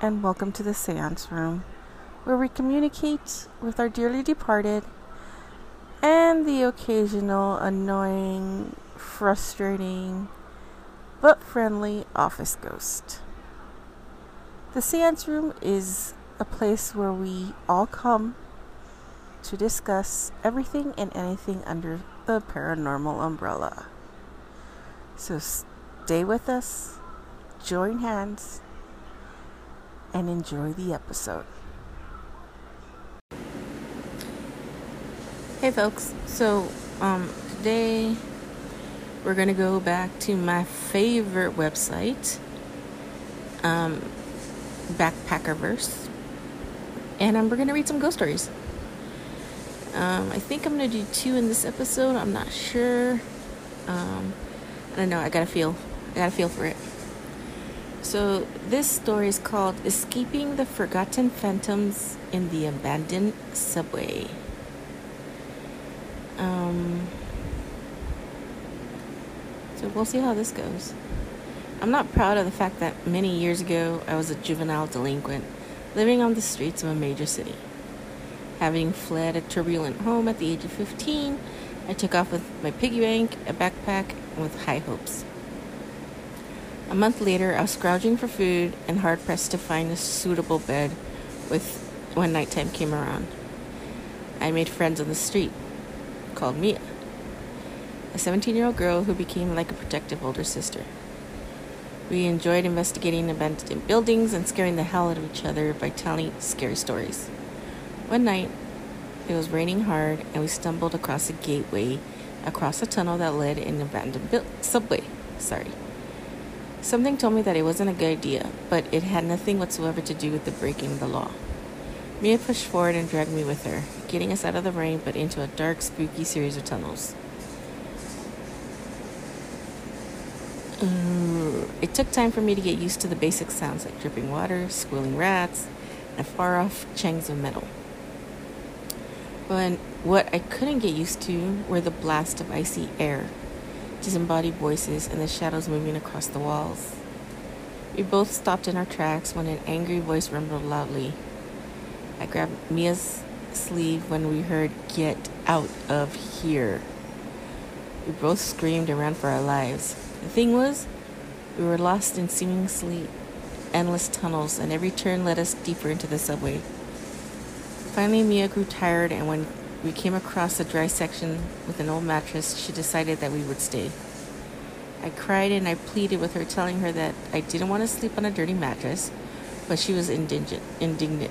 and welcome to the Seance Room, where we communicate with our dearly departed and the occasional annoying, frustrating, but friendly office ghost. The Seance Room is a place where we all come to discuss everything and anything under the paranormal umbrella. So stay with us, join hands, and enjoy the episode. Hey folks, so um, today we're gonna go back to my favorite website, um, Backpackerverse, and um, we're gonna read some ghost stories. Um, I think I'm gonna do two in this episode. I'm not sure. Um, I don't know. I gotta feel. I gotta feel for it. So, this story is called Escaping the Forgotten Phantoms in the Abandoned Subway. Um, so, we'll see how this goes. I'm not proud of the fact that many years ago I was a juvenile delinquent living on the streets of a major city. Having fled a turbulent home at the age of 15, I took off with my piggy bank, a backpack, and with high hopes. A month later, I was scrounging for food and hard pressed to find a suitable bed with when nighttime came around. I made friends on the street, called Mia, a 17 year old girl who became like a protective older sister. We enjoyed investigating abandoned buildings and scaring the hell out of each other by telling scary stories. One night, it was raining hard, and we stumbled across a gateway across a tunnel that led an abandoned bu- subway. Sorry. Something told me that it wasn't a good idea, but it had nothing whatsoever to do with the breaking of the law. Mia pushed forward and dragged me with her, getting us out of the rain but into a dark, spooky series of tunnels. Uh, it took time for me to get used to the basic sounds like dripping water, squealing rats, and far off changs of metal. But what I couldn't get used to were the blast of icy air disembodied voices, and the shadows moving across the walls. We both stopped in our tracks when an angry voice rumbled loudly. I grabbed Mia's sleeve when we heard, Get out of here. We both screamed and ran for our lives. The thing was, we were lost in seemingly endless tunnels, and every turn led us deeper into the subway. Finally, Mia grew tired, and when we came across a dry section with an old mattress. She decided that we would stay. I cried and I pleaded with her, telling her that I didn't want to sleep on a dirty mattress, but she was indignant. indignant.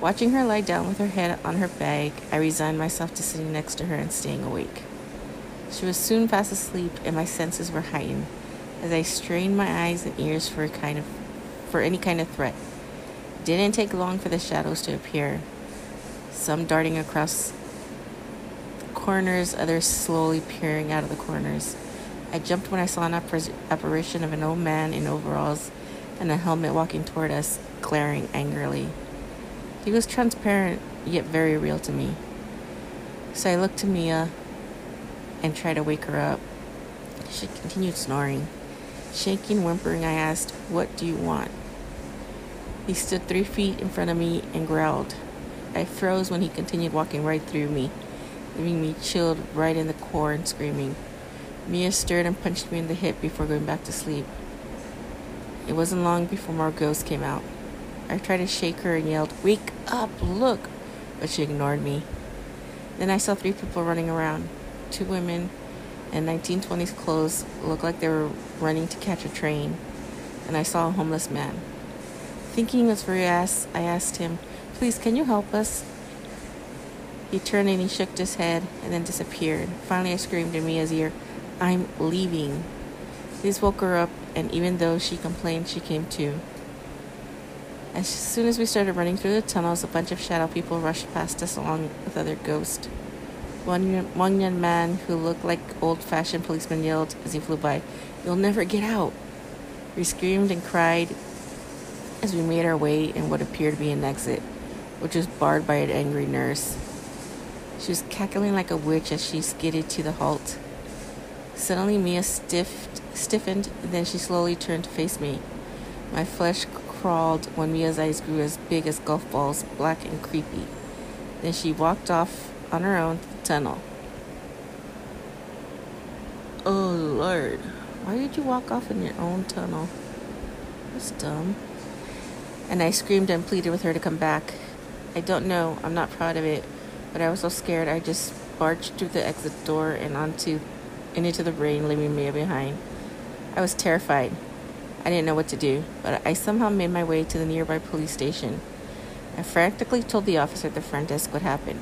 Watching her lie down with her head on her bag, I resigned myself to sitting next to her and staying awake. She was soon fast asleep, and my senses were heightened as I strained my eyes and ears for a kind of for any kind of threat. It didn't take long for the shadows to appear, some darting across corners, others slowly peering out of the corners. I jumped when I saw an apparition of an old man in overalls and a helmet walking toward us, glaring angrily. He was transparent, yet very real to me. So I looked to Mia and tried to wake her up. She continued snoring. Shaking, whimpering, I asked, What do you want? He stood three feet in front of me and growled. I froze when he continued walking right through me, leaving me chilled right in the core and screaming. Mia stirred and punched me in the hip before going back to sleep. It wasn't long before more ghosts came out. I tried to shake her and yelled, Wake up, look! But she ignored me. Then I saw three people running around. Two women in 1920s clothes looked like they were running to catch a train. And I saw a homeless man. Thinking of Rias, I asked him, Please, can you help us? He turned and he shook his head and then disappeared. Finally, I screamed in Mia's ear, I'm leaving. This woke her up, and even though she complained, she came to. As soon as we started running through the tunnels, a bunch of shadow people rushed past us along with other ghosts. One, one young man who looked like old fashioned policeman yelled as he flew by, You'll never get out! We screamed and cried as we made our way in what appeared to be an exit, which was barred by an angry nurse. She was cackling like a witch as she skidded to the halt. Suddenly, Mia stiffed, stiffened, then she slowly turned to face me. My flesh crawled when Mia's eyes grew as big as golf balls, black and creepy. Then she walked off on her own to the tunnel. Oh, Lord. Why did you walk off in your own tunnel? That's dumb. And I screamed and pleaded with her to come back. I don't know, I'm not proud of it, but I was so scared I just barged through the exit door and onto and into the rain, leaving Mia behind. I was terrified. I didn't know what to do, but I somehow made my way to the nearby police station. I frantically told the officer at the front desk what happened.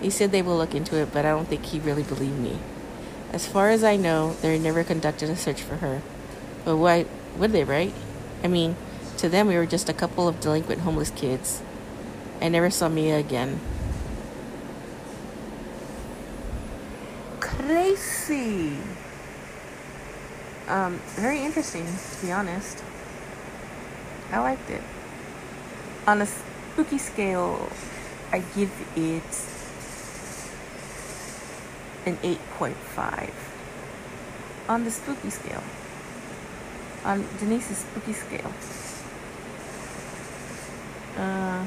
He said they will look into it, but I don't think he really believed me. As far as I know, they never conducted a search for her. But why would they, right? I mean, to them, we were just a couple of delinquent homeless kids. I never saw Mia again. Crazy. Um, very interesting, to be honest. I liked it. On a spooky scale, I give it an 8.5. On the spooky scale. On Denise's spooky scale. Uh,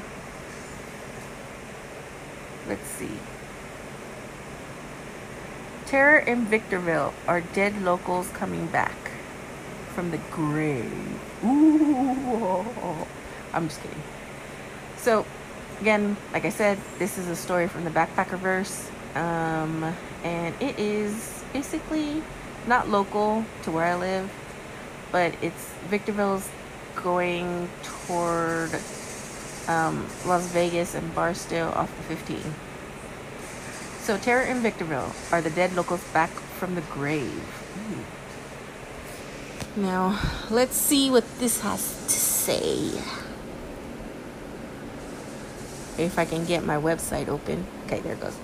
let's see. Terror in Victorville. Are dead locals coming back from the grave? Ooh. I'm just kidding. So, again, like I said, this is a story from the Backpacker verse. Um, and it is basically not local to where I live, but it's Victorville's going toward um, Las Vegas and Barstow off the 15. So, Terror in Victorville are the dead locals back from the grave. Ooh. Now, let's see what this has to say. If I can get my website open. Okay, there it goes.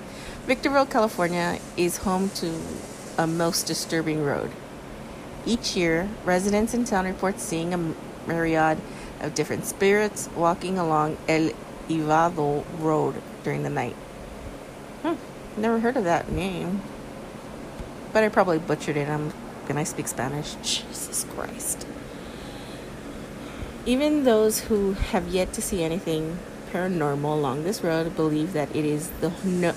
Victorville, California is home to a most disturbing road. Each year, residents in town report seeing a myriad of different spirits walking along El Evado Road during the night. Hmm. Never heard of that name. But I probably butchered it. I'm and I speak Spanish. Jesus Christ. Even those who have yet to see anything paranormal along this road believe that it is the no,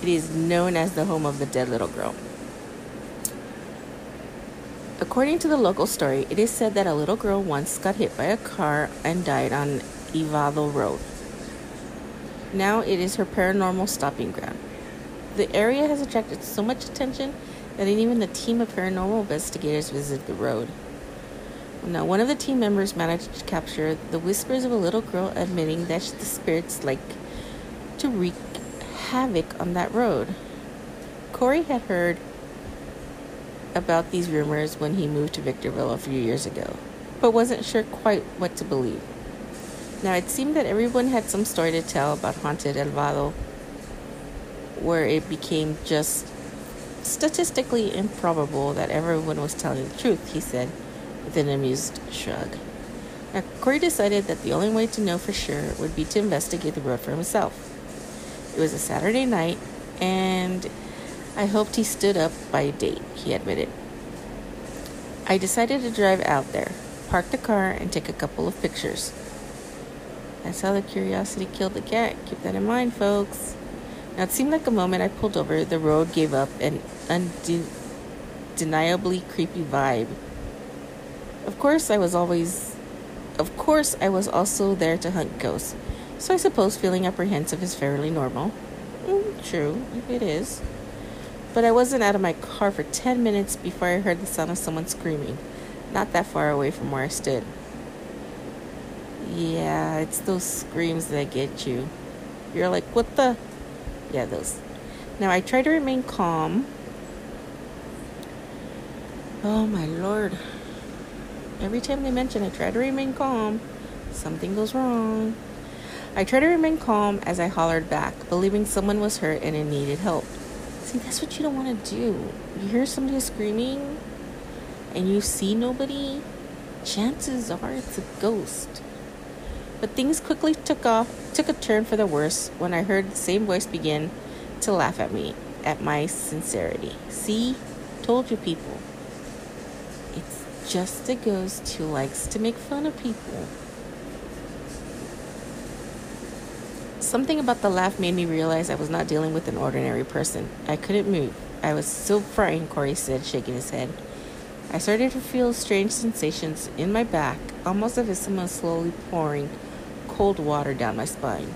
it is known as the home of the dead little girl. According to the local story, it is said that a little girl once got hit by a car and died on Evado Road. Now it is her paranormal stopping ground. The area has attracted so much attention that even a team of paranormal investigators visited the road. Now, one of the team members managed to capture the whispers of a little girl admitting that the spirits like to wreak havoc on that road. Corey had heard about these rumors when he moved to Victorville a few years ago, but wasn't sure quite what to believe. Now, it seemed that everyone had some story to tell about haunted El Vado, where it became just statistically improbable that everyone was telling the truth, he said with an amused shrug. Now, Corey decided that the only way to know for sure would be to investigate the road for himself. It was a Saturday night, and I hoped he stood up by a date, he admitted. I decided to drive out there, park the car, and take a couple of pictures. That's how the curiosity killed the cat. Keep that in mind, folks. Now, it seemed like a moment I pulled over, the road gave up an undeniably creepy vibe. Of course, I was always. Of course, I was also there to hunt ghosts, so I suppose feeling apprehensive is fairly normal. Mm, true, it is. But I wasn't out of my car for 10 minutes before I heard the sound of someone screaming, not that far away from where I stood. Yeah, it's those screams that get you. You're like, what the? Yeah, those. Now, I try to remain calm. Oh, my lord. Every time they mention I try to remain calm, something goes wrong. I try to remain calm as I hollered back, believing someone was hurt and it needed help. See, that's what you don't want to do. You hear somebody screaming and you see nobody, chances are it's a ghost. But things quickly took off, took a turn for the worse when I heard the same voice begin to laugh at me, at my sincerity. See? Told you people. It's just a ghost who likes to make fun of people. Something about the laugh made me realize I was not dealing with an ordinary person. I couldn't move. I was so frightened, Corey said, shaking his head. I started to feel strange sensations in my back, almost as if someone was slowly pouring cold water down my spine.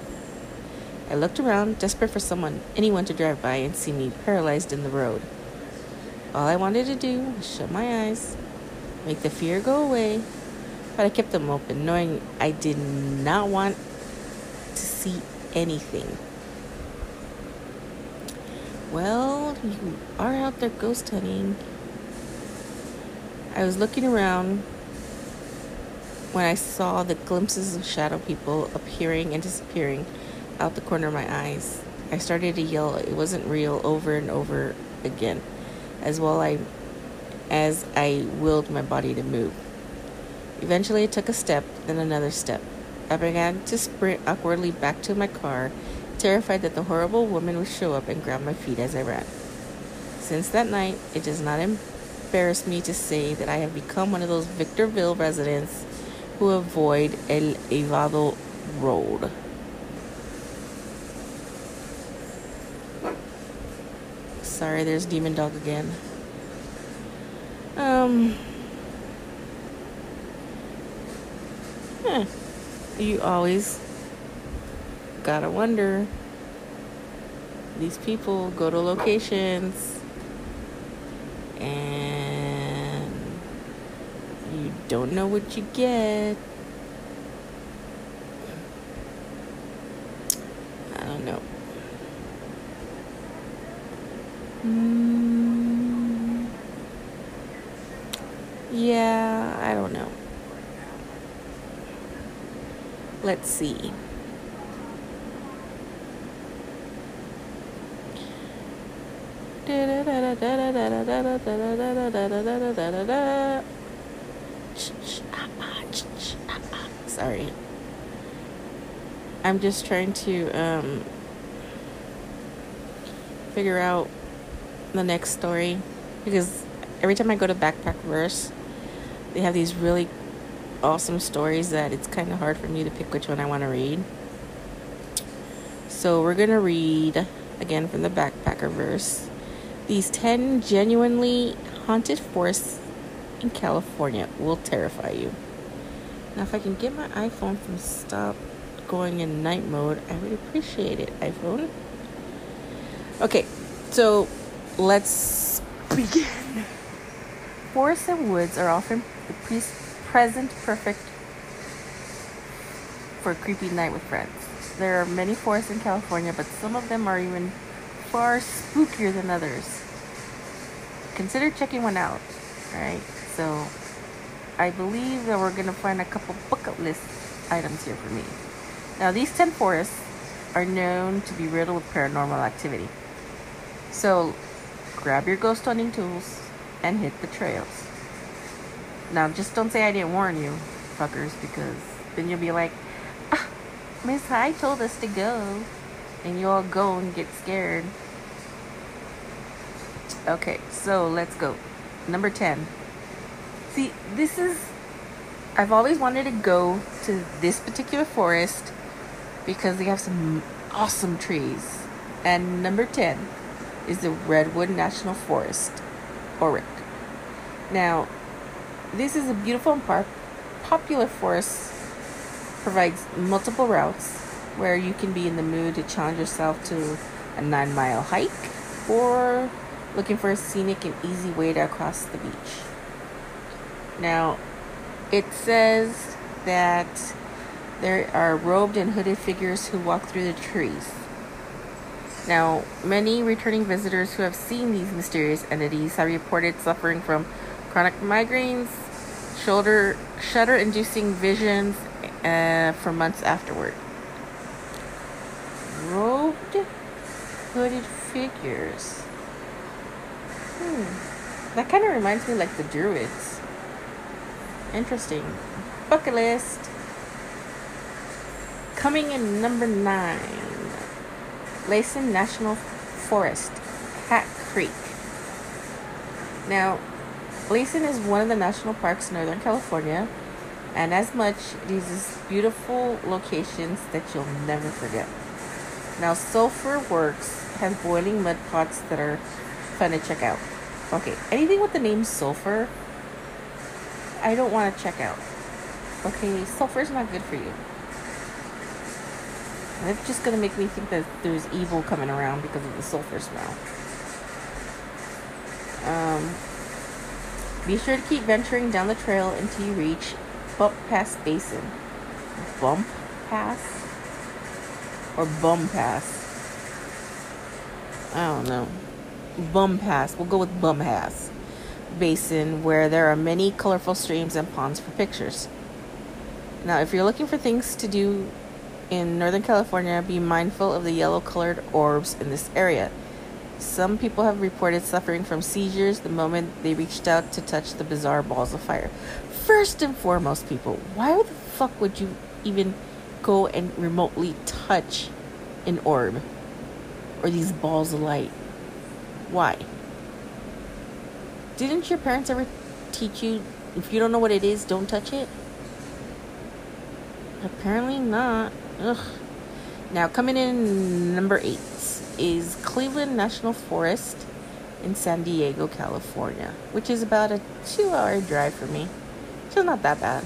I looked around, desperate for someone, anyone to drive by and see me paralyzed in the road. All I wanted to do was shut my eyes, make the fear go away, but I kept them open, knowing I did not want to see anything. Well, you are out there ghost hunting. I was looking around when I saw the glimpses of shadow people appearing and disappearing out the corner of my eyes. I started to yell it wasn't real over and over again, as well I as I willed my body to move. Eventually I took a step, then another step. I began to sprint awkwardly back to my car, terrified that the horrible woman would show up and grab my feet as I ran. Since that night, it does not embarrass me to say that I have become one of those Victorville residents who avoid El Evado Road. Sorry, there's Demon Dog again. Um. You always gotta wonder these people go to locations and you don't know what you get. I don't know. Mm, yeah, I don't know. Let's see. Sorry. I'm just trying to um, figure out the next story because every time I go to Backpack Verse, they have these really awesome stories that it's kind of hard for me to pick which one I want to read. So we're going to read again from the backpacker verse these 10 genuinely haunted forests in California will terrify you. Now, if I can get my iPhone from stop going in night mode, I would appreciate it, iPhone. Okay, so let's begin. Forests and woods are often the present perfect for a creepy night with friends. There are many forests in California, but some of them are even far spookier than others. Consider checking one out, right? So, I believe that we're going to find a couple bucket list items here for me. Now, these 10 forests are known to be riddled with paranormal activity. So, grab your ghost hunting tools and hit the trails. Now, just don't say I didn't warn you, fuckers, because then you'll be like, ah, Miss Hyde told us to go. And you all go and get scared. Okay, so let's go. Number 10. See, this is. I've always wanted to go to this particular forest because they have some awesome trees. And number 10 is the Redwood National Forest, Orick. Now, this is a beautiful and par- popular forest, provides multiple routes where you can be in the mood to challenge yourself to a nine mile hike or looking for a scenic and easy way to cross the beach. Now, it says that there are robed and hooded figures who walk through the trees. Now, many returning visitors who have seen these mysterious entities have reported suffering from chronic migraines, shoulder shudder inducing visions uh, for months afterward. Robed hooded figures. Hmm. That kind of reminds me like the Druids. Interesting. Bucket list. Coming in number nine. Lassen National Forest, Hat Creek. Now, Lassen is one of the national parks in Northern California, and as much, it is beautiful locations that you'll never forget. Now, Sulphur Works has boiling mud pots that are fun to check out. Okay, anything with the name sulfur, I don't want to check out. Okay, sulfur is not good for you. It's just gonna make me think that there's evil coming around because of the sulfur smell. Um, be sure to keep venturing down the trail until you reach Bump Pass Basin. Bump Pass? Or Bum Pass? I don't know. Bum Pass. We'll go with Bum Pass Basin, where there are many colorful streams and ponds for pictures. Now, if you're looking for things to do in Northern California, be mindful of the yellow colored orbs in this area. Some people have reported suffering from seizures the moment they reached out to touch the bizarre balls of fire. First and foremost, people, why the fuck would you even go and remotely touch an orb or these balls of light? Why? Didn't your parents ever teach you if you don't know what it is, don't touch it? Apparently not. Ugh. Now, coming in number eight is Cleveland National Forest in San Diego, California, which is about a two hour drive for me. So, not that bad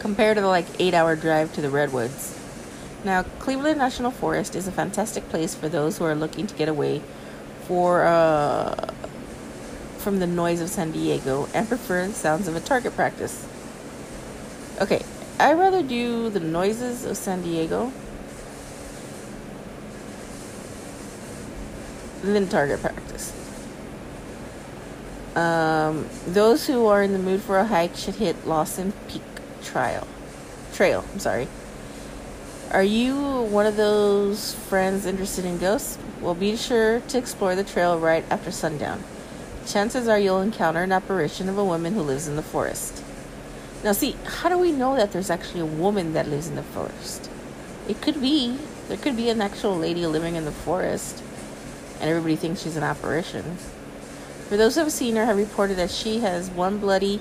compared to the like eight hour drive to the Redwoods. Now, Cleveland National Forest is a fantastic place for those who are looking to get away for uh, from the noise of San Diego and prefer the sounds of a target practice. Okay, I rather do the noises of San Diego than target practice. Um, those who are in the mood for a hike should hit Lawson Peak Trail. Trail, I'm sorry. Are you one of those friends interested in ghosts? Well, be sure to explore the trail right after sundown. Chances are you'll encounter an apparition of a woman who lives in the forest. Now, see, how do we know that there's actually a woman that lives in the forest? It could be. There could be an actual lady living in the forest, and everybody thinks she's an apparition. For those who have seen her, have reported that she has one bloody,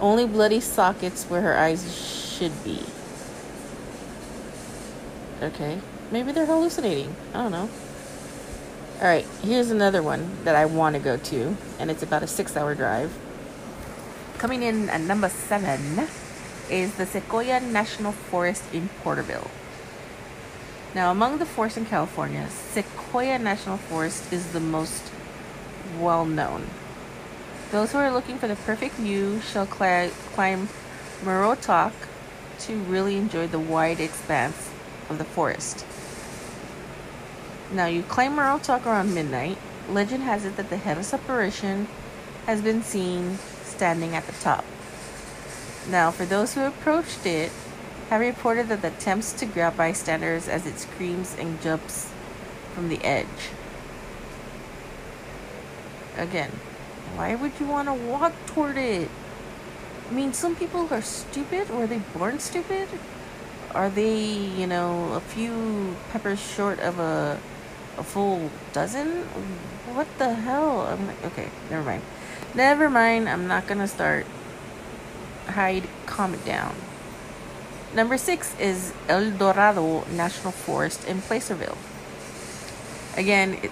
only bloody sockets where her eyes should be. Okay, maybe they're hallucinating. I don't know. Alright, here's another one that I want to go to, and it's about a six hour drive. Coming in at number seven is the Sequoia National Forest in Porterville. Now, among the forests in California, Sequoia National Forest is the most well known. Those who are looking for the perfect view shall cli- climb Moro Rock to really enjoy the wide expanse of the forest. Now, you climb Moro Rock around midnight. Legend has it that the headless apparition has been seen standing at the top. Now, for those who approached it, have reported that the attempts to grab bystanders as it screams and jumps from the edge. Again, why would you want to walk toward it? I mean, some people are stupid, are they born stupid? Are they, you know, a few peppers short of a a full dozen? What the hell? I'm like, okay, never mind. Never mind. I'm not gonna start. Hyde, calm it down. Number six is El Dorado National Forest in Placerville. Again, it,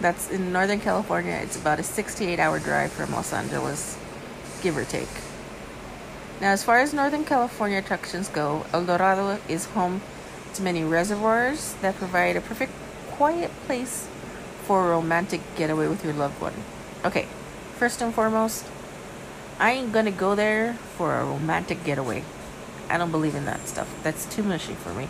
that's in Northern California. It's about a 68 hour drive from Los Angeles, give or take. Now, as far as Northern California attractions go, El Dorado is home to many reservoirs that provide a perfect quiet place for a romantic getaway with your loved one. Okay, first and foremost, I ain't gonna go there for a romantic getaway. I don't believe in that stuff. That's too mushy for me.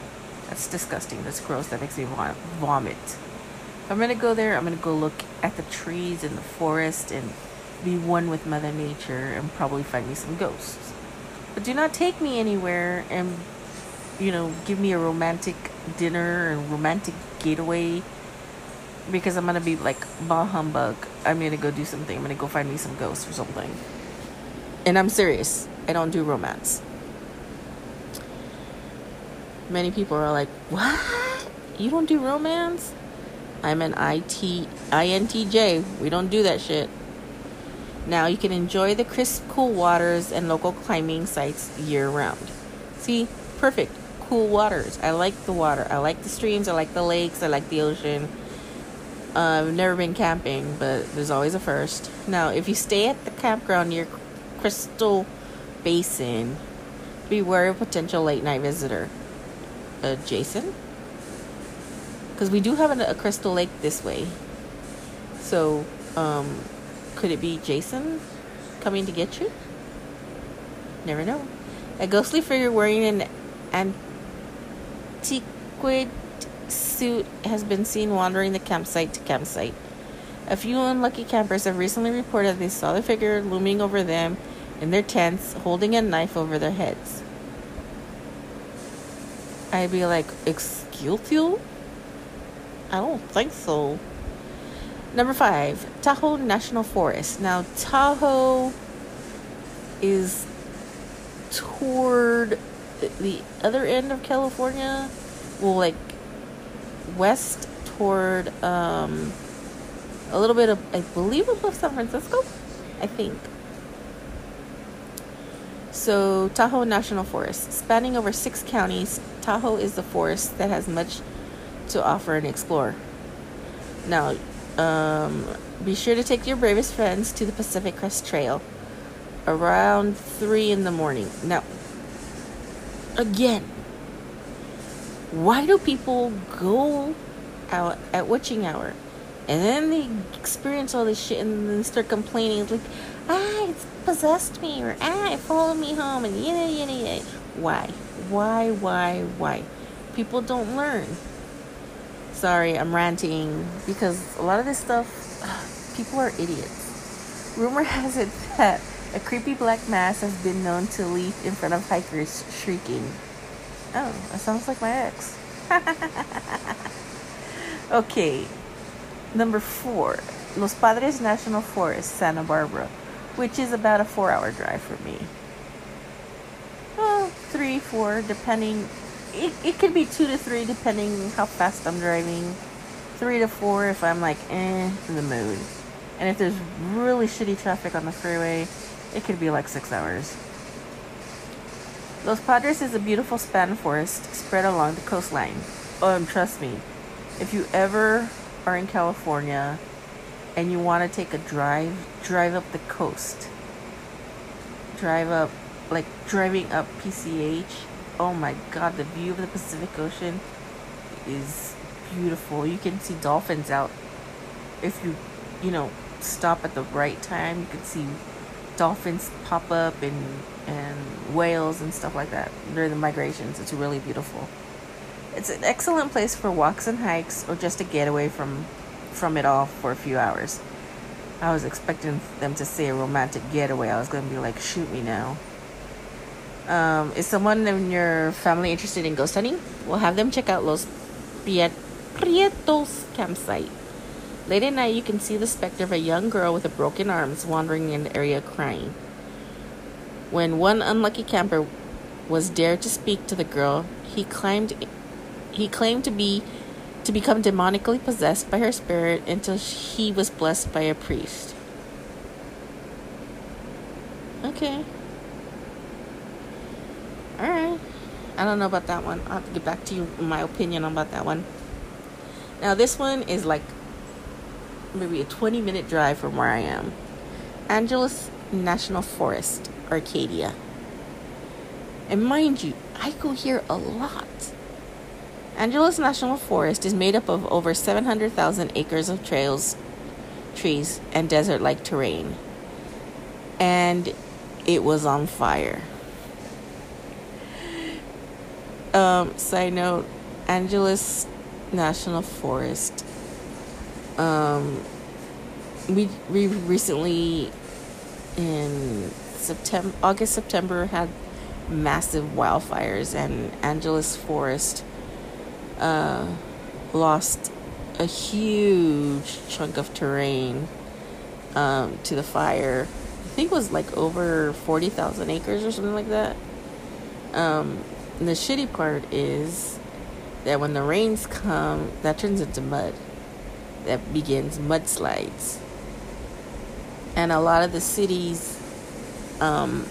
That's disgusting. That's gross. That makes me want vomit. If I'm gonna go there, I'm gonna go look at the trees and the forest and be one with Mother Nature and probably find me some ghosts. But do not take me anywhere and, you know, give me a romantic dinner and romantic getaway because I'm gonna be like bah humbug. I'm gonna go do something. I'm gonna go find me some ghosts or something. And I'm serious. I don't do romance. Many people are like, "What? You don't do romance?" I'm an IT INTJ. We don't do that shit. Now you can enjoy the crisp, cool waters and local climbing sites year round. See, perfect cool waters. I like the water. I like the streams. I like the lakes. I like the ocean. Uh, I've never been camping, but there's always a first. Now, if you stay at the campground near Crystal Basin, beware of potential late night visitor. Jason? Because we do have a, a Crystal Lake this way. So, um, could it be Jason coming to get you? Never know. A ghostly figure wearing an, an antiquated suit has been seen wandering the campsite to campsite. A few unlucky campers have recently reported they saw the figure looming over them in their tents, holding a knife over their heads. I'd be like, excuse you? I don't think so. Number five, Tahoe National Forest. Now, Tahoe is toward the other end of California, well, like west toward um, a little bit of, I believe, above San Francisco. I think. So, Tahoe National Forest, spanning over six counties, Tahoe is the forest that has much to offer and explore. Now, um, be sure to take your bravest friends to the Pacific Crest Trail around 3 in the morning. Now, again, why do people go out at witching hour and then they experience all this shit and then start complaining? It's like, ah, it's possessed me or ah, it followed me home and yada yada yada. Why? Why? Why? Why? People don't learn. Sorry, I'm ranting because a lot of this stuff, people are idiots. Rumor has it that a creepy black mass has been known to leap in front of hikers shrieking. Oh, that sounds like my ex. okay, number four Los Padres National Forest, Santa Barbara, which is about a four hour drive for me. Well, three, four, depending. It, it could be two to three, depending how fast I'm driving. Three to four if I'm like eh in the mood. And if there's really shitty traffic on the freeway, it could be like six hours. Los Padres is a beautiful span forest spread along the coastline. Um, trust me, if you ever are in California and you want to take a drive, drive up the coast. Drive up, like driving up PCH. Oh my god, the view of the Pacific Ocean is beautiful. You can see dolphins out if you, you know, stop at the right time, you can see dolphins pop up and and whales and stuff like that during the migrations. It's really beautiful. It's an excellent place for walks and hikes or just a getaway from from it all for a few hours. I was expecting them to say a romantic getaway. I was going to be like, shoot me now. Um, is someone in your family interested in ghost hunting? We'll have them check out Los Prietos campsite. Late at night, you can see the specter of a young girl with a broken arms wandering in the area crying. When one unlucky camper was dared to speak to the girl, he claimed he claimed to be to become demonically possessed by her spirit until he was blessed by a priest. Okay. Alright. I don't know about that one. I'll have to get back to you my opinion about that one. Now this one is like maybe a 20 minute drive from where I am. Angeles National Forest, Arcadia. And mind you, I go here a lot. Angeles National Forest is made up of over 700,000 acres of trails, trees, and desert like terrain. And it was on fire. Um, side note Angeles National Forest. Um, we, we recently, in September, August, September, had massive wildfires, and Angeles Forest uh, lost a huge chunk of terrain um, to the fire. I think it was like over 40,000 acres or something like that. Um, the shitty part is that when the rains come, that turns into mud. That begins mudslides. And a lot of the cities um,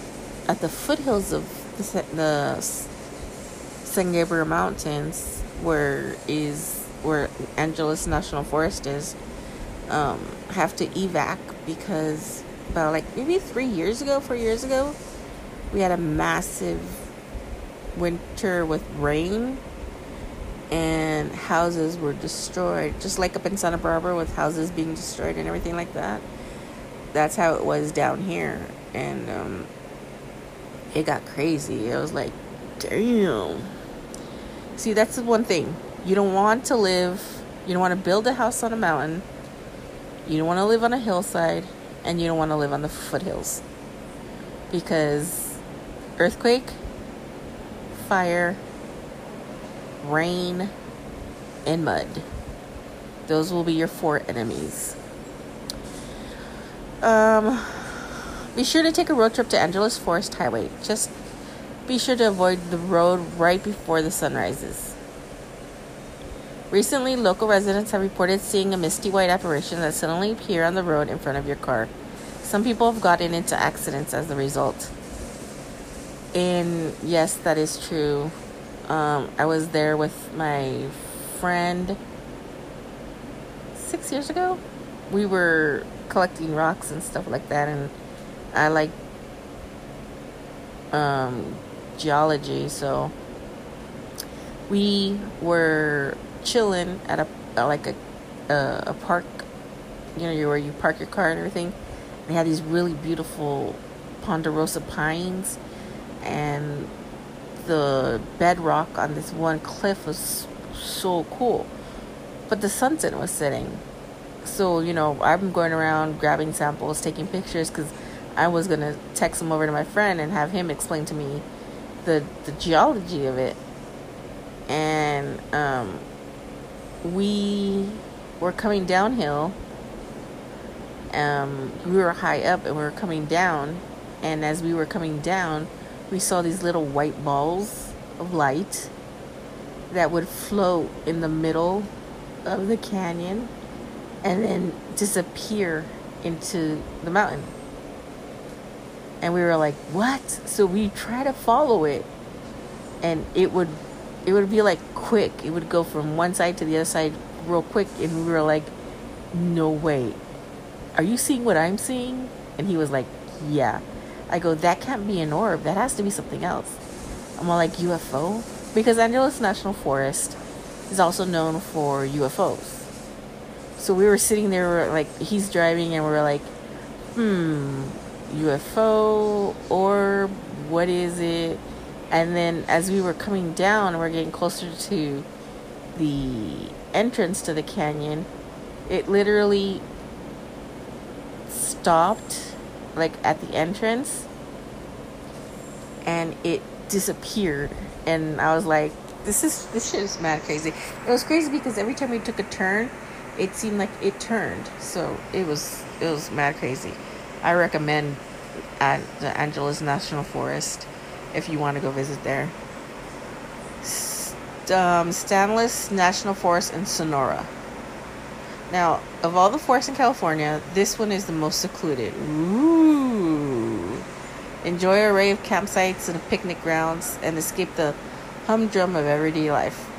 at the foothills of the, the San Gabriel Mountains where is where Angeles National Forest is um, have to evac because about like maybe three years ago, four years ago, we had a massive winter with rain and houses were destroyed, just like up in Santa Barbara with houses being destroyed and everything like that. That's how it was down here, and um, it got crazy. It was like, damn. See, that's the one thing. You don't want to live, you don't want to build a house on a mountain, you don't want to live on a hillside, and you don't want to live on the foothills. Because earthquake, fire, rain, and mud. Those will be your four enemies. Um, be sure to take a road trip to Angeles Forest Highway. Just be sure to avoid the road right before the sun rises. Recently, local residents have reported seeing a misty white apparition that suddenly appear on the road in front of your car. Some people have gotten into accidents as a result. And yes, that is true. Um, I was there with my friend six years ago. We were collecting rocks and stuff like that, and I like um, geology, so we were chilling at a, uh, like a a, a park, you know, where you park your car and everything. They had these really beautiful ponderosa pines, and the bedrock on this one cliff was so cool. But the sunset was setting, so you know I'm going around grabbing samples, taking pictures because I was gonna text them over to my friend and have him explain to me the the geology of it, and um, we were coming downhill. Um, we were high up and we were coming down, and as we were coming down, we saw these little white balls of light that would float in the middle of the canyon and then disappear into the mountain and we were like what? So we try to follow it. And it would it would be like quick. It would go from one side to the other side real quick. And we were like no way. Are you seeing what i'm seeing? And he was like yeah. I go that can't be an orb. That has to be something else. I'm all like ufo because angeles national forest is also known for ufos So we were sitting there, like he's driving, and we are like, hmm, UFO or what is it? And then as we were coming down, we're getting closer to the entrance to the canyon. It literally stopped, like at the entrance, and it disappeared. And I was like, "This is this shit is mad crazy." It was crazy because every time we took a turn, it seemed like it turned. So it was it was mad crazy. I recommend at the Angeles National Forest if you want to go visit there. Um, Stanislaus National Forest in Sonora. Now, of all the forests in California, this one is the most secluded. Ooh. Enjoy an array of campsites and picnic grounds and escape the humdrum of everyday life.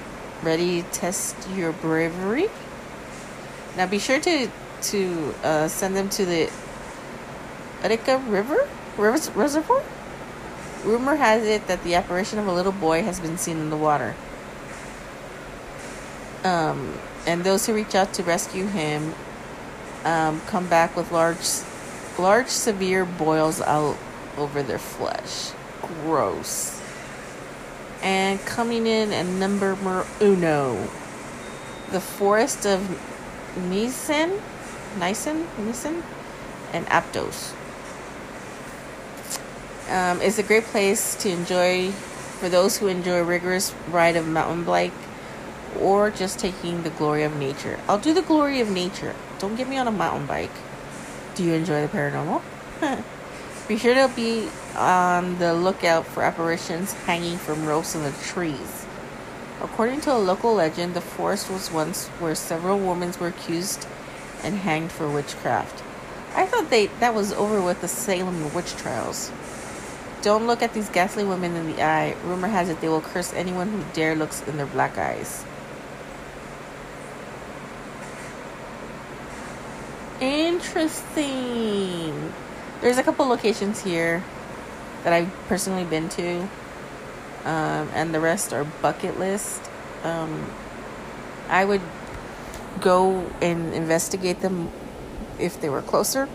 Ready to test your bravery? Now be sure to to uh, send them to the Utica River? Res- Reservoir? Rumor has it that the apparition of a little boy has been seen in the water. Um, and those who reach out to rescue him um, come back with large, large, severe boils out over their flesh. Gross. And coming in at number uno, the forest of Nisan, Nisan, Nisan, and Aptos. Um, it's a great place to enjoy for those who enjoy a rigorous ride of mountain bike or just taking the glory of nature. I'll do the glory of nature. Don't get me on a mountain bike. Do you enjoy the paranormal? be sure to be on the lookout for apparitions hanging from ropes in the trees. According to a local legend, the forest was once where several women were accused and hanged for witchcraft. I thought they that was over with the Salem witch trials. Don't look at these ghastly women in the eye. Rumor has it they will curse anyone who dare looks in their black eyes. Interesting. There's a couple locations here that I've personally been to, um, and the rest are bucket list. Um, I would go and investigate them if they were closer.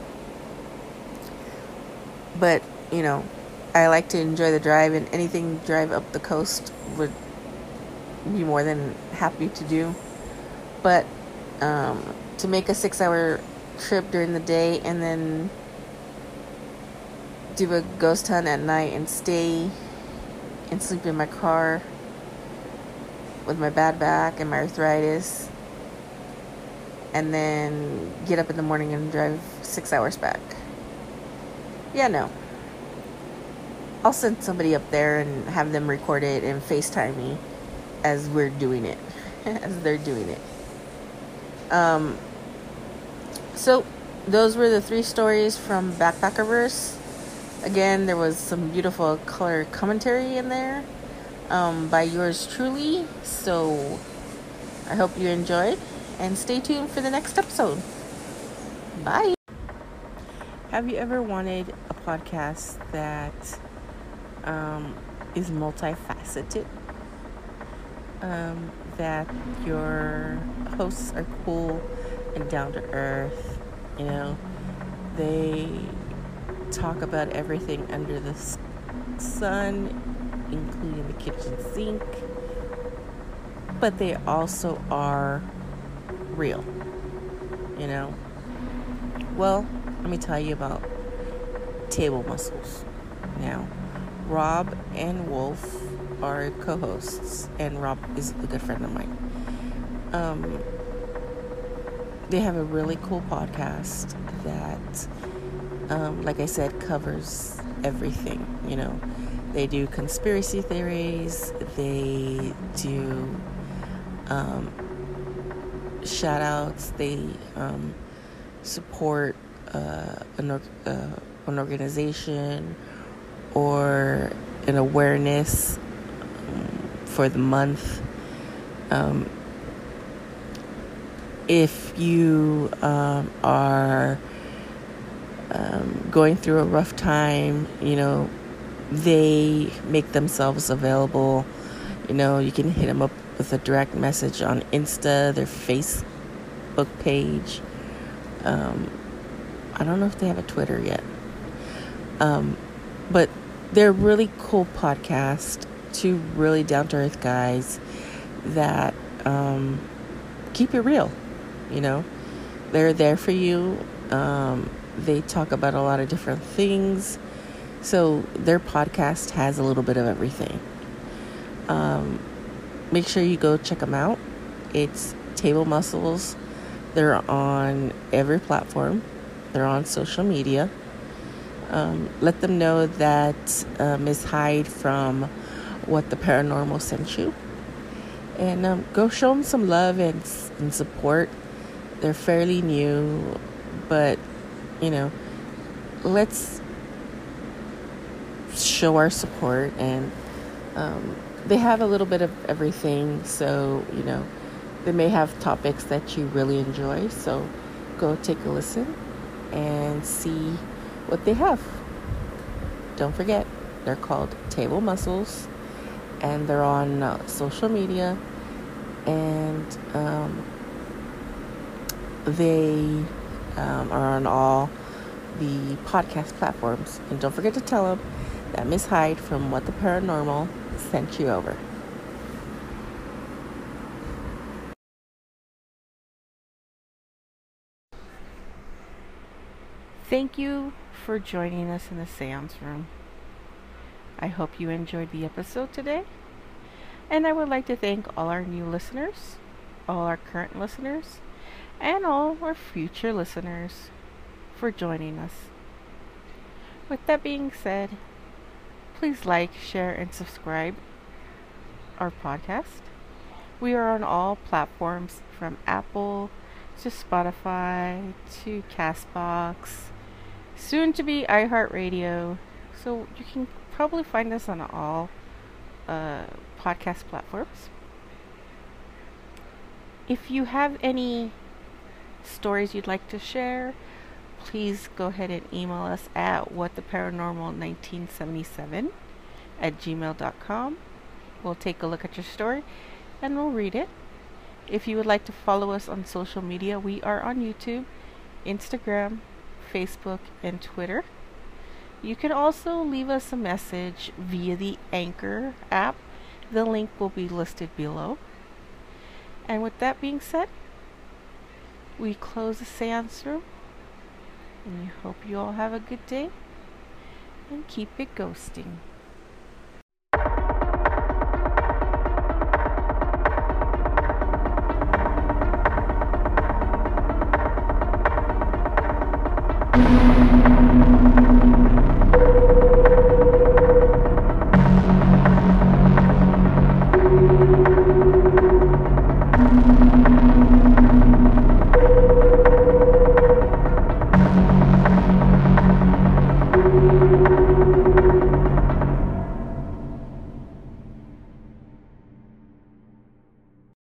But, you know, I like to enjoy the drive, and anything drive up the coast would be more than happy to do. But um, to make a six hour trip during the day and then do a ghost hunt at night and stay and sleep in my car with my bad back and my arthritis and then get up in the morning and drive six hours back. Yeah, no. I'll send somebody up there and have them record it and FaceTime me as we're doing it, as they're doing it. Um, so those were the three stories from Backpackerverse. Again, there was some beautiful color commentary in there um, by yours truly. So I hope you enjoyed and stay tuned for the next episode. Bye. Have you ever wanted a podcast that um, is multifaceted. Um, that your hosts are cool and down to earth. You know, they talk about everything under the sun, including the kitchen sink, but they also are real. You know, well, let me tell you about table muscles now. Rob and Wolf are co hosts, and Rob is a good friend of mine. Um, they have a really cool podcast that, um, like I said, covers everything. You know, they do conspiracy theories, they do um, shout outs, they um, support uh, an, uh, an organization or an awareness um, for the month. Um, if you um, are um, going through a rough time, you know, they make themselves available. You know, you can hit them up with a direct message on Insta, their Facebook page. Um, I don't know if they have a Twitter yet. Um, but they're really cool podcast. Two really down to earth guys that um, keep it real. You know, they're there for you. Um, they talk about a lot of different things. So their podcast has a little bit of everything. Um, make sure you go check them out. It's Table Muscles. They're on every platform. They're on social media. Um, let them know that uh, Ms. Hyde from What the Paranormal sent you. And um, go show them some love and, and support. They're fairly new, but you know, let's show our support. And um, they have a little bit of everything, so you know, they may have topics that you really enjoy. So go take a listen and see what they have. Don't forget, they're called Table Muscles and they're on uh, social media and um, they um, are on all the podcast platforms. And don't forget to tell them that Miss Hyde from What the Paranormal sent you over. Thank you for joining us in the seance room. I hope you enjoyed the episode today. And I would like to thank all our new listeners, all our current listeners, and all our future listeners for joining us. With that being said, please like, share, and subscribe our podcast. We are on all platforms from Apple to Spotify to Castbox soon to be iHeartRadio. So you can probably find us on all uh, podcast platforms. If you have any stories you'd like to share, please go ahead and email us at whattheparanormal1977 at gmail.com. We'll take a look at your story and we'll read it. If you would like to follow us on social media, we are on YouTube, Instagram, Facebook, and Twitter. You can also leave us a message via the Anchor app. The link will be listed below. And with that being said, we close the seance room. And we hope you all have a good day and keep it ghosting.